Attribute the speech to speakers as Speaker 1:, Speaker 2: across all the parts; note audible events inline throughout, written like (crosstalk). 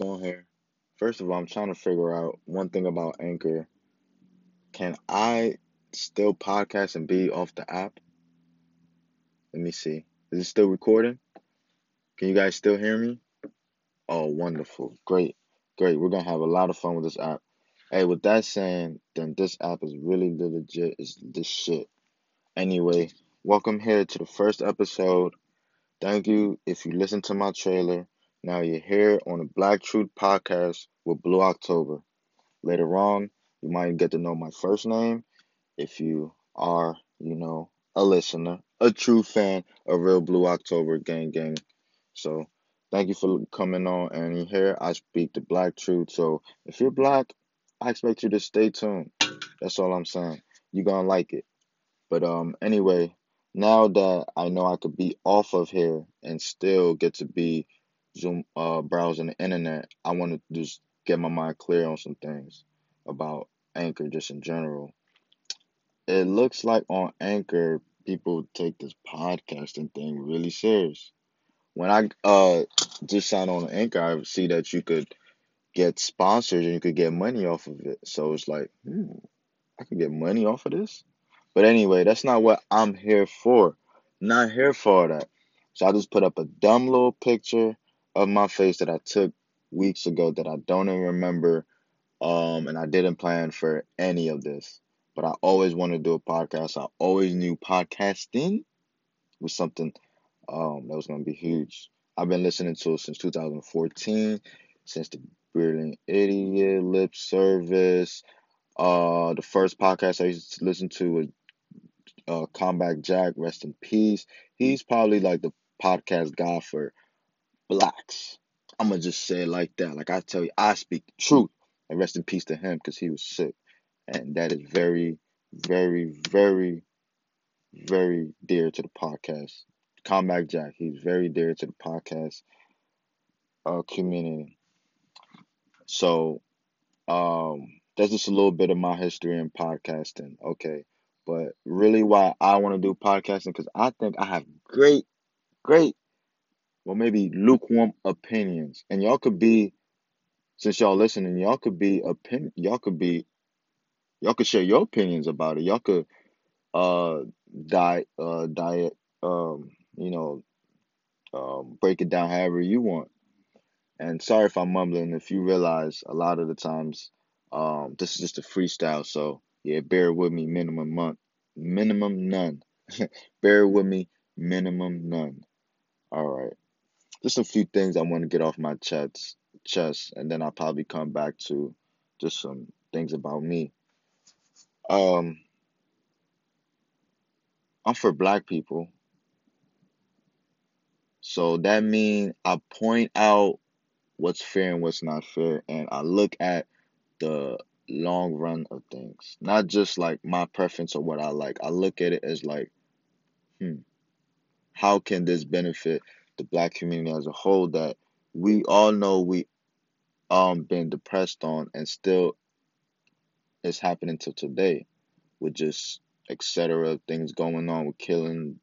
Speaker 1: on here. First of all, I'm trying to figure out one thing about Anchor. Can I still podcast and be off the app? Let me see. Is it still recording? Can you guys still hear me? Oh, wonderful. Great. Great. We're going to have a lot of fun with this app. Hey, with that saying, then this app is really the legit. It's this shit. Anyway, welcome here to the first episode. Thank you if you listen to my trailer. Now you're here on the Black Truth podcast with Blue October. Later on, you might get to know my first name if you are, you know, a listener, a true fan of Real Blue October Gang Gang. So, thank you for coming on. And here I speak the Black Truth. So, if you're black, I expect you to stay tuned. That's all I'm saying. You're gonna like it. But um anyway, now that I know I could be off of here and still get to be Zoom uh browsing the internet, I want to just get my mind clear on some things about Anchor just in general. It looks like on Anchor people take this podcasting thing really serious. When I uh just signed on Anchor, I see that you could get sponsors and you could get money off of it. So it's like, hmm, I could get money off of this. But anyway, that's not what I'm here for. Not here for that. So I just put up a dumb little picture of my face that I took weeks ago that I don't even remember. Um, and I didn't plan for any of this. But I always wanted to do a podcast. I always knew podcasting was something um that was gonna be huge. I've been listening to it since 2014, since the Brilliant Idiot, Lip Service. Uh, the first podcast I used to listen to was uh, Combat Jack, rest in peace. He's probably like the podcast guy for blacks. I'm gonna just say it like that. Like I tell you, I speak truth, and rest in peace to him because he was sick, and that is very, very, very, very dear to the podcast. Combat Jack, he's very dear to the podcast uh, community. So, um, that's just a little bit of my history in podcasting. Okay. But really, why I want to do podcasting, because I think I have great, great, well, maybe lukewarm opinions. And y'all could be, since y'all listening, y'all could be opinion, y'all could be, y'all could share your opinions about it. Y'all could, uh, die, uh, diet, um, you know, um, break it down however you want. And sorry if I'm mumbling. If you realize a lot of the times, um, this is just a freestyle. So yeah, bear with me. Minimum month, minimum none. (laughs) bear with me. Minimum none. All right. Just a few things I want to get off my chest, chest, and then I'll probably come back to just some things about me. Um, I'm for black people. So that means I point out what's fair and what's not fair, and I look at the long run of things, not just like my preference or what I like. I look at it as like, hmm, how can this benefit the black community as a whole that we all know we um been depressed on and still is happening to today with just etc things going on with killing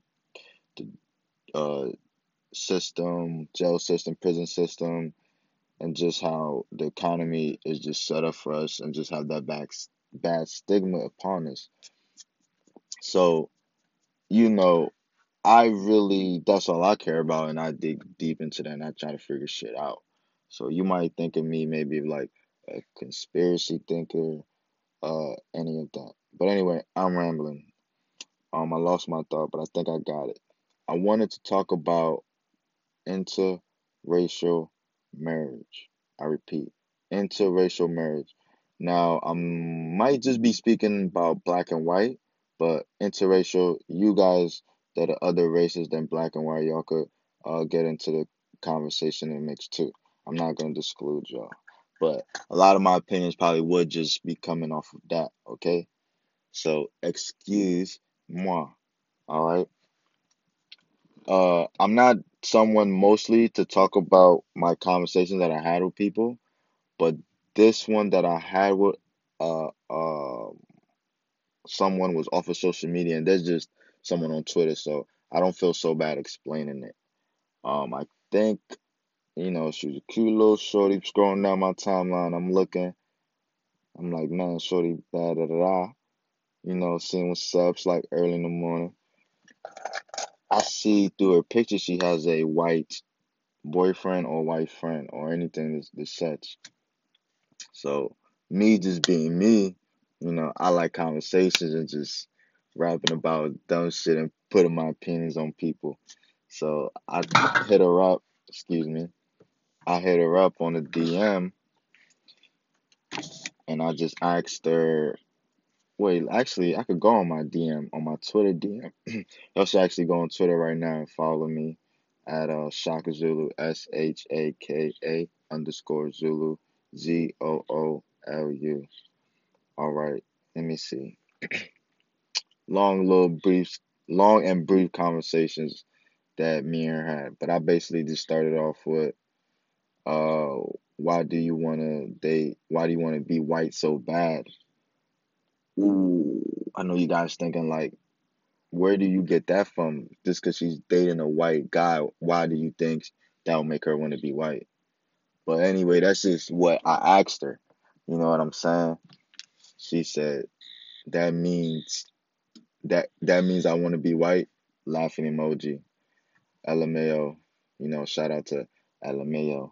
Speaker 1: the uh system, jail system, prison system, and just how the economy is just set up for us and just have that back, bad stigma upon us. So, you know, I really, that's all I care about, and I dig deep into that and I try to figure shit out. So, you might think of me maybe like a conspiracy thinker, uh, any of that. But anyway, I'm rambling. Um, I lost my thought, but I think I got it. I wanted to talk about interracial marriage. I repeat, interracial marriage. Now, I might just be speaking about black and white, but interracial, you guys that are other races than black and white, y'all could uh, get into the conversation and mix too. I'm not going to exclude y'all. But a lot of my opinions probably would just be coming off of that, okay? So, excuse moi. All right? Uh, I'm not someone mostly to talk about my conversations that I had with people, but this one that I had with uh uh someone was off of social media, and there's just someone on Twitter, so I don't feel so bad explaining it. Um, I think you know, she was a cute little shorty scrolling down my timeline. I'm looking. I'm like, man, shorty, da da da da. You know, seeing what's up. It's like early in the morning. I see through her picture she has a white boyfriend or white friend or anything that's, that's such. So me just being me, you know, I like conversations and just rapping about dumb shit and putting my opinions on people. So I hit her up, excuse me. I hit her up on the DM and I just asked her wait, actually I could go on my DM on my Twitter DM. (clears throat) Y'all should actually go on Twitter right now and follow me at uh Shaka Zulu S H A K A underscore Zulu Z O O L U. All right, let me see. (clears throat) long little brief, long and brief conversations that me and her had, but I basically just started off with, uh, why do you want to date? Why do you want to be white so bad? Ooh, I know you guys thinking like, where do you get that from? Just because she's dating a white guy, why do you think that will make her want to be white? But anyway, that's just what I asked her. You know what I'm saying? She said that means that that means I want to be white. Laughing emoji. LMAO. You know, shout out to LMAO.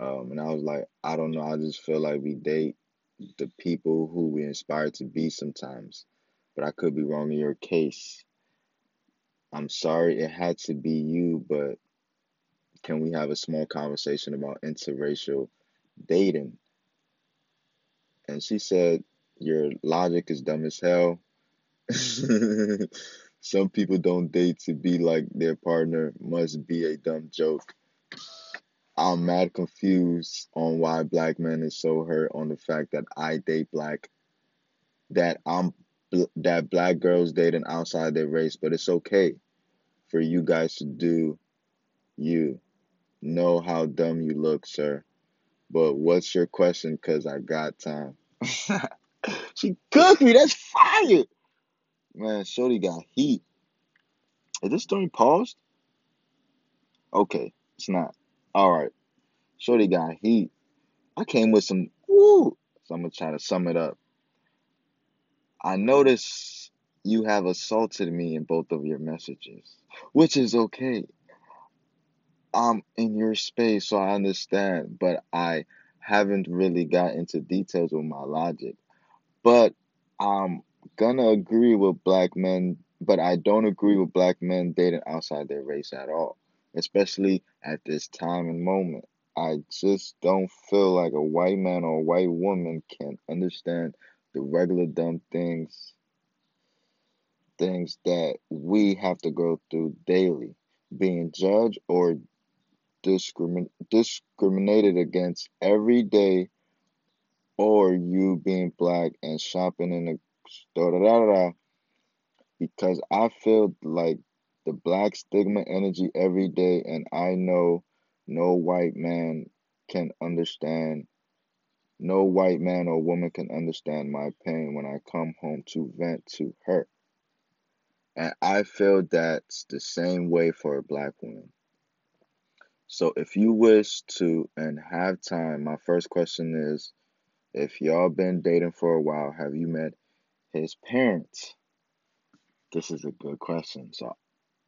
Speaker 1: Um, and I was like, I don't know. I just feel like we date the people who we inspire to be sometimes. But I could be wrong in your case. I'm sorry it had to be you, but can we have a small conversation about interracial dating? And she said, Your logic is dumb as hell. (laughs) Some people don't date to be like their partner, must be a dumb joke. I'm mad confused on why black men is so hurt on the fact that I date black, that I'm that black girls dating outside their race, but it's okay for you guys to do you. Know how dumb you look, sir. But what's your question? Cause I got time. (laughs) she cooked me. That's fire. Man, Shorty got heat. Is this story paused? Okay, it's not. All right. Shorty got heat. I came with some woo. So I'm gonna try to sum it up. I notice you have assaulted me in both of your messages, which is okay. I'm in your space, so I understand, but I haven't really got into details with my logic. But I'm gonna agree with black men, but I don't agree with black men dating outside their race at all, especially at this time and moment. I just don't feel like a white man or a white woman can understand the regular dumb things things that we have to go through daily. Being judged or discrimin- discriminated against every day or you being black and shopping in a store because I feel like the black stigma energy every day and I know no white man can understand no white man or woman can understand my pain when I come home to vent to her. And I feel that's the same way for a black woman. So if you wish to and have time, my first question is if y'all been dating for a while, have you met his parents? This is a good question. So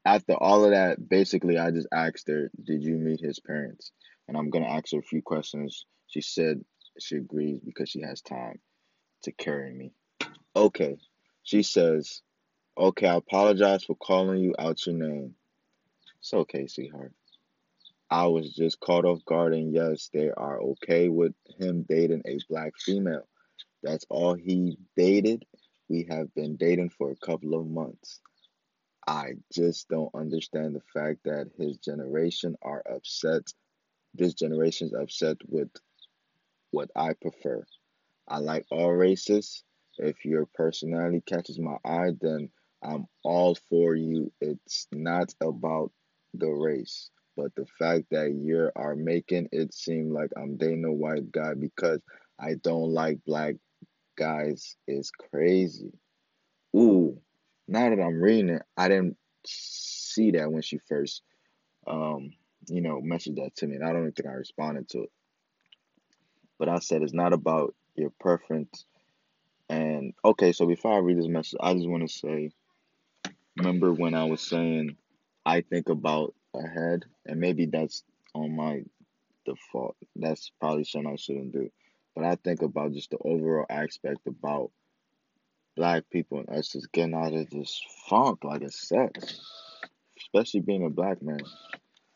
Speaker 1: after all of that, basically I just asked her, Did you meet his parents? And I'm gonna ask her a few questions. She said she agrees because she has time to carry me. Okay. She says, Okay, I apologize for calling you out your name. It's okay, sweetheart. I was just caught off guard, and yes, they are okay with him dating a black female. That's all he dated. We have been dating for a couple of months. I just don't understand the fact that his generation are upset. This generation's upset with what I prefer. I like all races. If your personality catches my eye, then I'm all for you. It's not about the race, but the fact that you are making it seem like I'm dating a white guy because I don't like black guys is crazy. Ooh, now that I'm reading it, I didn't see that when she first um you know, messaged that to me, and I don't even think I responded to it. But I said it's not about your preference. And okay, so before I read this message, I just want to say, remember when I was saying I think about ahead, and maybe that's on my default. That's probably something I shouldn't do. But I think about just the overall aspect about black people and us just getting out of this funk, like it sucks, especially being a black man.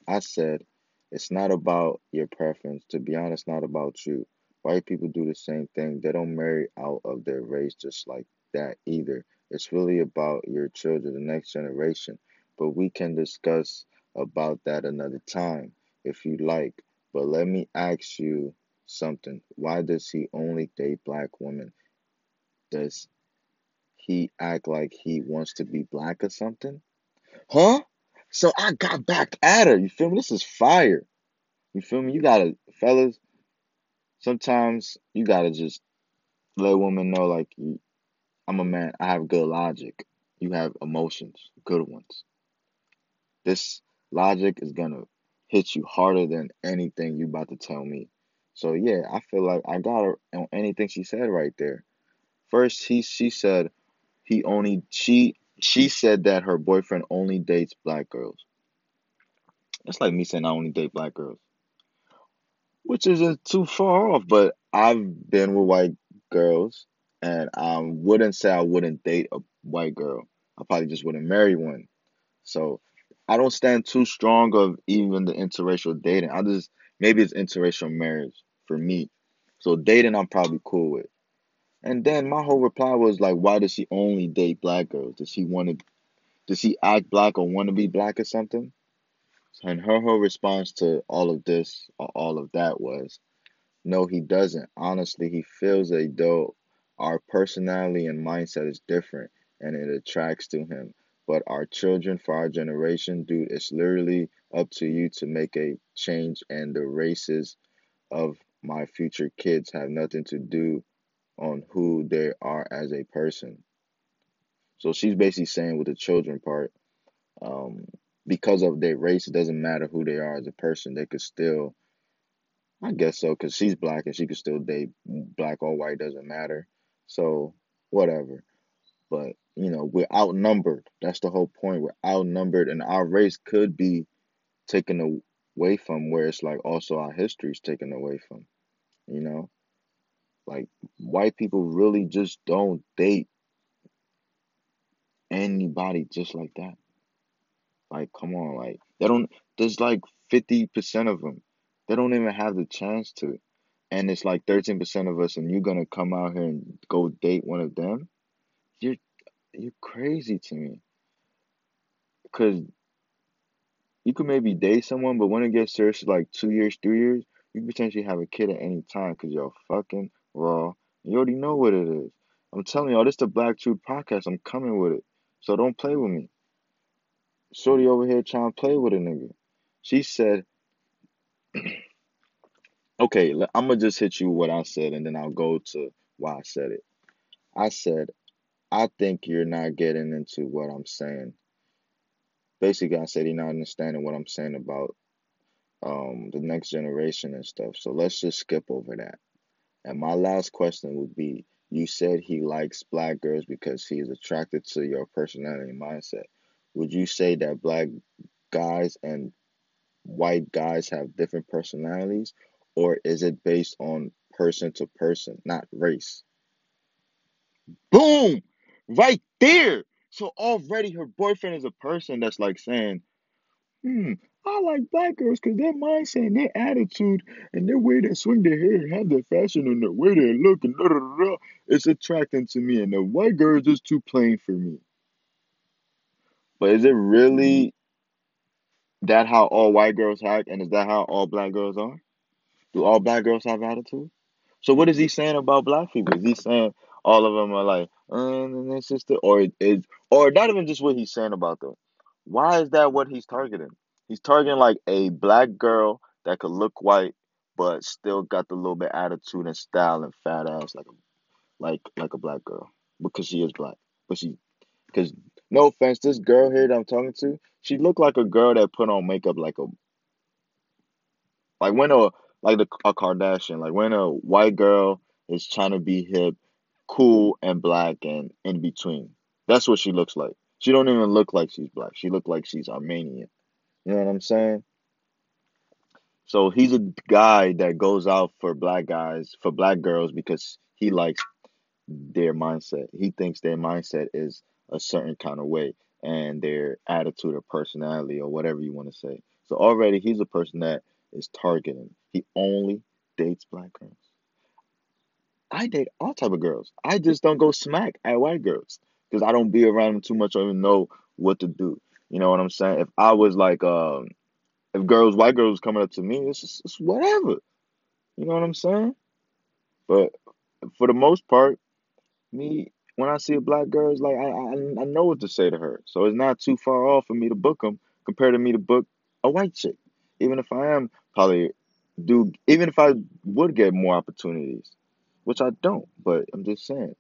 Speaker 1: I said, it's not about your preference. To be honest, not about you. White people do the same thing. They don't marry out of their race just like that either. It's really about your children, the next generation. But we can discuss about that another time if you like. But let me ask you something. Why does he only date black women? Does he act like he wants to be black or something? Huh? So I got back at her. You feel me? This is fire. You feel me? You gotta, fellas, sometimes you gotta just let women know, like, I'm a man. I have good logic. You have emotions, good ones. This logic is gonna hit you harder than anything you about to tell me. So yeah, I feel like I got her on anything she said right there. First, he she said he only she she said that her boyfriend only dates black girls. That's like me saying I only date black girls, which isn't too far off. But I've been with white girls, and I wouldn't say I wouldn't date a white girl. I probably just wouldn't marry one. So I don't stand too strong of even the interracial dating. I just maybe it's interracial marriage for me. So dating I'm probably cool with. And then my whole reply was like, why does she only date black girls? Does she want to? Does she act black or want to be black or something? And her whole response to all of this, all of that, was, no, he doesn't. Honestly, he feels as though our personality and mindset is different, and it attracts to him. But our children, for our generation, dude, it's literally up to you to make a change, and the races of my future kids have nothing to do on who they are as a person. So she's basically saying with the children part, um, because of their race, it doesn't matter who they are as a person. They could still, I guess so, because she's black and she could still date black or white, doesn't matter. So whatever. But you know, we're outnumbered. That's the whole point. We're outnumbered, and our race could be taken away from where it's like also our history is taken away from. You know, like white people really just don't date anybody just like that. Like, come on, like they don't. There's like fifty percent of them. They don't even have the chance to, and it's like thirteen percent of us, and you're gonna come out here and go date one of them. You're you're crazy to me. Cause you could maybe date someone, but when it gets serious, like two years, three years, you potentially have a kid at any time because you're fucking raw. You already know what it is. I'm telling y'all, this the Black Truth podcast. I'm coming with it. So don't play with me. Shorty over here trying to play with a nigga. She said, (clears throat) okay, I'm going to just hit you what I said and then I'll go to why I said it. I said, I think you're not getting into what I'm saying. Basically, I said you're not understanding what I'm saying about um, the next generation and stuff. So let's just skip over that. And my last question would be you said he likes black girls because he is attracted to your personality and mindset. Would you say that black guys and white guys have different personalities, or is it based on person to person, not race? Boom! Right there! So already her boyfriend is a person that's like saying, hmm, I like black girls because their mindset and their attitude and their way they swing their hair, and have their fashion and the way they look and da da da, it's attracting to me. And the white girls is too plain for me. But is it really that how all white girls act, and is that how all black girls are? Do all black girls have attitude? So what is he saying about black people? Is he saying all of them are like, um, and sister, or is, or not even just what he's saying about them? Why is that what he's targeting? He's targeting like a black girl that could look white, but still got the little bit attitude and style and fat ass like a like like a black girl because she is black, but she because no offense, this girl here that I'm talking to, she looked like a girl that put on makeup like a Like when a like the a Kardashian, like when a white girl is trying to be hip, cool and black and in between. That's what she looks like. She don't even look like she's black. She look like she's Armenian. You know what I'm saying? So he's a guy that goes out for black guys, for black girls because he likes their mindset. He thinks their mindset is a certain kind of way and their attitude or personality or whatever you want to say. So already he's a person that is targeting. He only dates black girls. I date all type of girls. I just don't go smack at white girls because I don't be around them too much or even know what to do. You know what I'm saying? If I was like, um, if girls, white girls coming up to me, it's just it's whatever. You know what I'm saying? But for the most part, me when I see a black girl, it's like I, I I know what to say to her. So it's not too far off for me to book them compared to me to book a white chick. Even if I am probably do, even if I would get more opportunities, which I don't. But I'm just saying.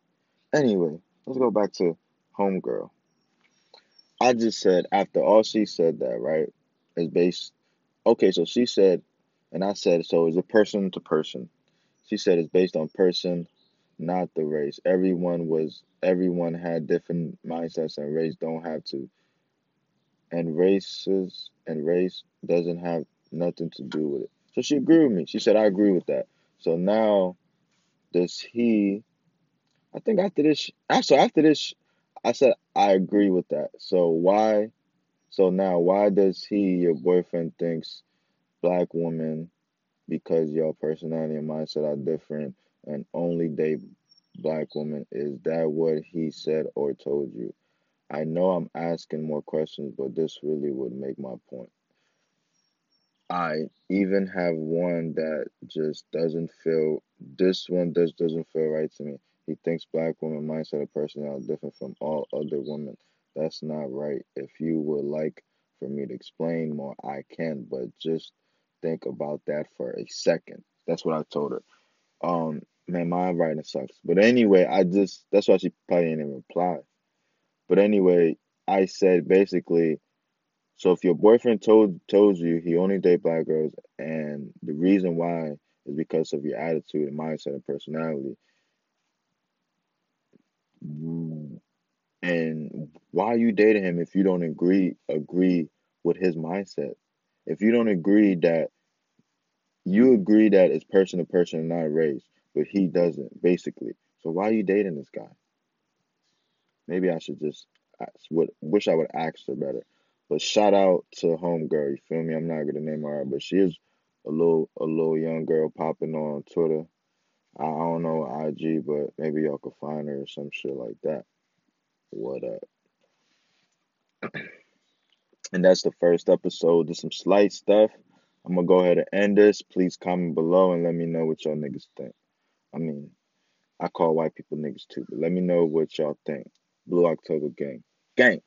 Speaker 1: Anyway, let's go back to homegirl. I just said after all she said that right is based. Okay, so she said, and I said so. Is a person to person. She said it's based on person not the race. Everyone was everyone had different mindsets and race don't have to. And races and race doesn't have nothing to do with it. So she agreed with me. She said I agree with that. So now does he I think after this actually after this I said I agree with that. So why so now why does he your boyfriend thinks black women because your personality and mindset are different and only date black women. Is that what he said or told you? I know I'm asking more questions, but this really would make my point. I even have one that just doesn't feel this one just doesn't feel right to me. He thinks black women mindset and personality are different from all other women. That's not right. If you would like for me to explain more, I can, but just think about that for a second. That's what I told her. Um, man, my writing sucks. But anyway, I just that's why she probably didn't reply. But anyway, I said basically, so if your boyfriend told told you he only date black girls, and the reason why is because of your attitude and mindset and personality, and why are you dating him if you don't agree agree with his mindset? If you don't agree that you agree that it's person to person and not race, but he doesn't, basically. So why are you dating this guy? Maybe I should just ask, would wish I would ask her better. But shout out to homegirl, you feel me? I'm not gonna name her, but she is a little a little young girl popping on Twitter. I don't know IG, but maybe y'all could find her or some shit like that. What up? (clears throat) And that's the first episode. Just some slight stuff. I'm gonna go ahead and end this. Please comment below and let me know what y'all niggas think. I mean, I call white people niggas too, but let me know what y'all think. Blue October gang. Gang.